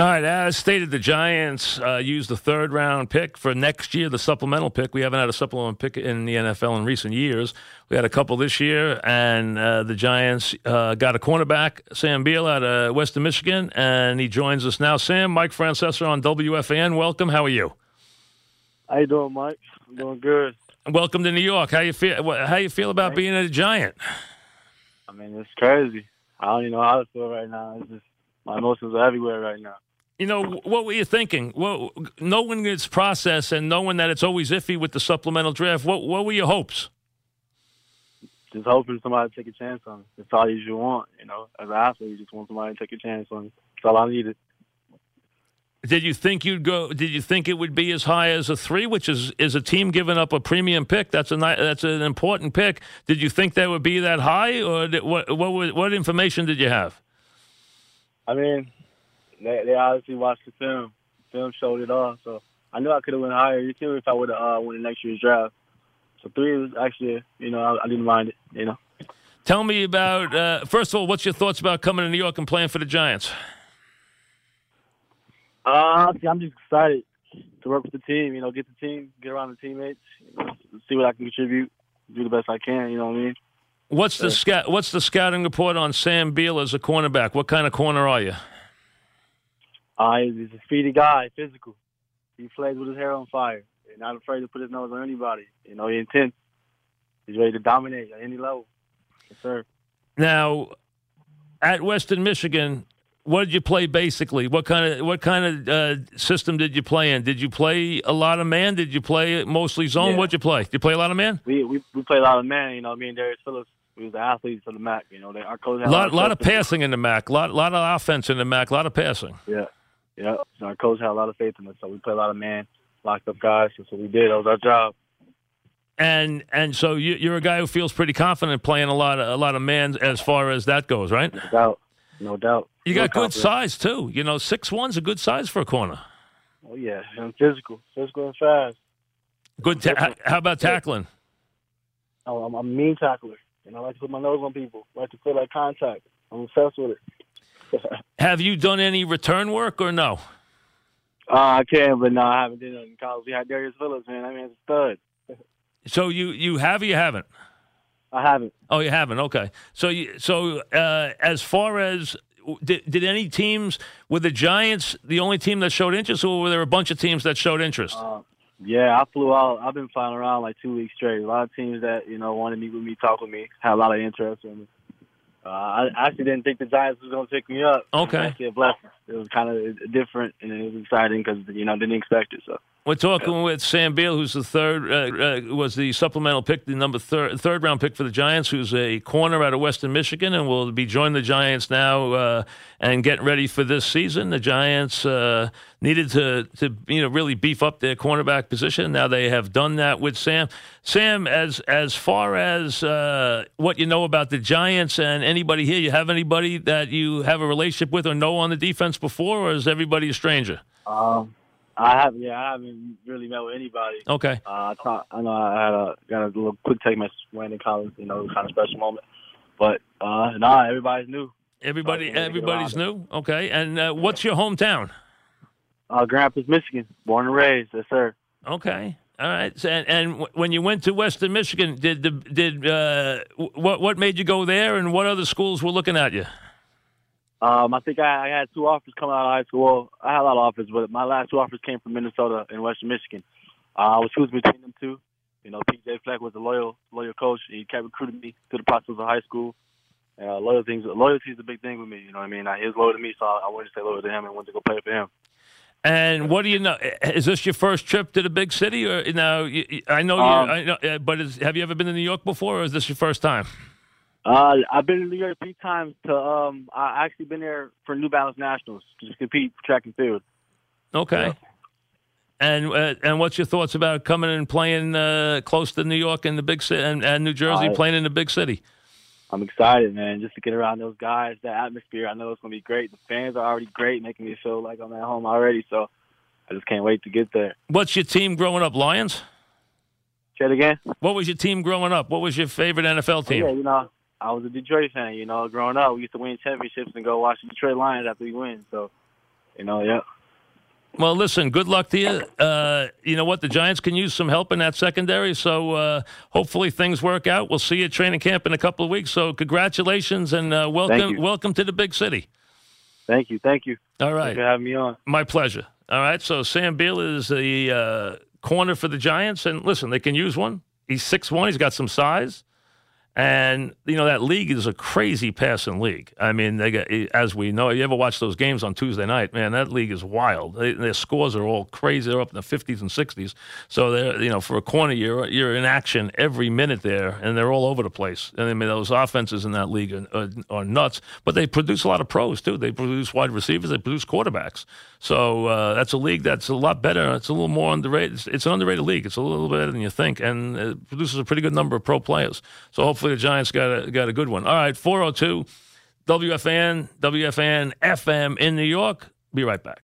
All right, as stated, the Giants uh, used the third round pick for next year, the supplemental pick. We haven't had a supplemental pick in the NFL in recent years. We had a couple this year, and uh, the Giants uh, got a cornerback, Sam Beal, out of Western Michigan, and he joins us now. Sam, Mike Francesa on WFAN. Welcome. How are you? How you doing, Mike? I'm doing good. Welcome to New York. How you feel? How you feel about being a Giant? I mean, it's crazy. I don't even know how to feel right now. It's just my emotions are everywhere right now. You know, what were you thinking? Well, knowing its process and knowing that it's always iffy with the supplemental draft, what what were your hopes? Just hoping somebody to take a chance on me. That's all you want, you know. As an athlete, you just want somebody to take a chance on me. That's all I needed. Did you think you'd go? Did you think it would be as high as a three, which is is a team giving up a premium pick? That's a that's an important pick. Did you think that would be that high, or did, what what what information did you have? I mean, they, they obviously watched the film. The film showed it all. So I knew I could have went higher too if I would have uh, won the next year's draft. So three was actually, you know, I, I didn't mind it. You know. Tell me about uh, first of all, what's your thoughts about coming to New York and playing for the Giants? Uh, I'm just excited to work with the team. You know, get the team, get around the teammates, you know, see what I can contribute, do the best I can. You know what I mean? What's the scout? What's the scouting report on Sam Beal as a cornerback? What kind of corner are you? Uh, he's a speedy guy, physical. He plays with his hair on fire. He's not afraid to put his nose on anybody. You know, he's intense. He's ready to dominate at any level. Yes, sir. Now, at Western Michigan, what did you play basically? What kind of what kind of uh, system did you play in? Did you play a lot of man? Did you play mostly zone? Yeah. What'd you play? Did you play a lot of man? We we, we play a lot of man. You know, me and Darius Phillips, we was the athletes of the MAC. You know, they, our coach had a lot, a lot of passing in the MAC. Lot, lot of offense in the MAC. A lot of passing. Yeah, yeah. So our coach had a lot of faith in us, so we played a lot of man, locked up guys. That's what we did. That was our job. And and so you, you're a guy who feels pretty confident playing a lot of a lot of man as far as that goes, right? No doubt, no doubt. You got good size too. You know, six one's a good size for a corner. Oh yeah, and physical, physical and fast. Good. Ta- how about tackling? Oh, I'm, a mean tackler, and I like to put my nose on people. I like to feel that contact. I'm obsessed with it. Have you done any return work or no? Uh, I can, but no, I haven't done it in college. We had Darius Phillips, man. That man's a stud. So you you have or you haven't? I haven't. Oh, you haven't. Okay. So you so uh, as far as did, did any teams were the Giants the only team that showed interest, or were there a bunch of teams that showed interest? Uh, yeah, I flew out. I've been flying around like two weeks straight. A lot of teams that you know wanted to meet with me, talk with me, had a lot of interest in me. Uh, I actually didn't think the Giants was going to pick me up. Okay, it was actually a blessing. It was kind of different and it was exciting because you know didn't expect it. So. We're talking with Sam Beal, who's the third, uh, uh, was the supplemental pick, the number third, third round pick for the Giants, who's a corner out of Western Michigan, and will be joining the Giants now uh, and getting ready for this season. The Giants uh, needed to, to you know really beef up their cornerback position. Now they have done that with Sam. Sam, as as far as uh, what you know about the Giants and anybody here, you have anybody that you have a relationship with or know on the defense before, or is everybody a stranger? Um. I have yeah, I haven't really met with anybody. Okay. Uh, I thought I know I had a got a little quick take message when in college, you know, kind of special moment. But uh nah, everybody's new. Everybody, everybody's new. Okay, and uh, what's your hometown? Uh, Grand Rapids, Michigan. Born and raised, yes, sir. Okay. All right. So, and, and when you went to Western Michigan, did the did uh, what what made you go there, and what other schools were looking at you? Um, I think I, I had two offers coming out of high school. I had a lot of offers, but my last two offers came from Minnesota and Western Michigan. Uh, I was choosing between them two. You know, PJ Fleck was a loyal, loyal coach. He kept recruiting me through the process of high school. Uh, loyalty, loyalty is a big thing with me. You know what I mean? He was loyal to me, so I wanted to stay loyal to him and wanted to go play for him. And what do you know? Is this your first trip to the big city, or you now? I know, um, you. I know, but is, have you ever been to New York before, or is this your first time? Uh, I've been to New York three times. To um, I actually been there for New Balance Nationals to compete for track and field. Okay. Yeah. And uh, and what's your thoughts about coming and playing uh, close to New York and the big city and, and New Jersey, uh, playing in the big city? I'm excited, man, just to get around those guys, that atmosphere. I know it's gonna be great. The fans are already great, making me feel like I'm at home already. So I just can't wait to get there. What's your team growing up, Lions? Say it again. What was your team growing up? What was your favorite NFL team? Oh, yeah, you know, I was a Detroit fan. You know, growing up, we used to win championships and go watch the Detroit Lions after we win. So You know, yeah. Well, listen, good luck to you. Uh, you know what? The Giants can use some help in that secondary, so uh, hopefully things work out. We'll see you at training camp in a couple of weeks. So, congratulations and uh, welcome, welcome to the big city. Thank you, thank you. All right, Thanks for having me on. My pleasure. All right, so Sam Beal is the uh, corner for the Giants, and listen, they can use one. He's six one. He's got some size. And you know that league is a crazy passing league. I mean, they got as we know. You ever watch those games on Tuesday night? Man, that league is wild. They, their scores are all crazy. They're up in the fifties and sixties. So they're you know for a corner, you're you're in action every minute there, and they're all over the place. And I mean, those offenses in that league are, are, are nuts. But they produce a lot of pros too. They produce wide receivers. They produce quarterbacks. So uh, that's a league that's a lot better. It's a little more underrated. It's, it's, an underrated league. It's a little better than you think, and it produces a pretty good number of pro players. So hopefully the Giants got a got a good one. All right, 402 WFAN WFAN FM in New York. Be right back.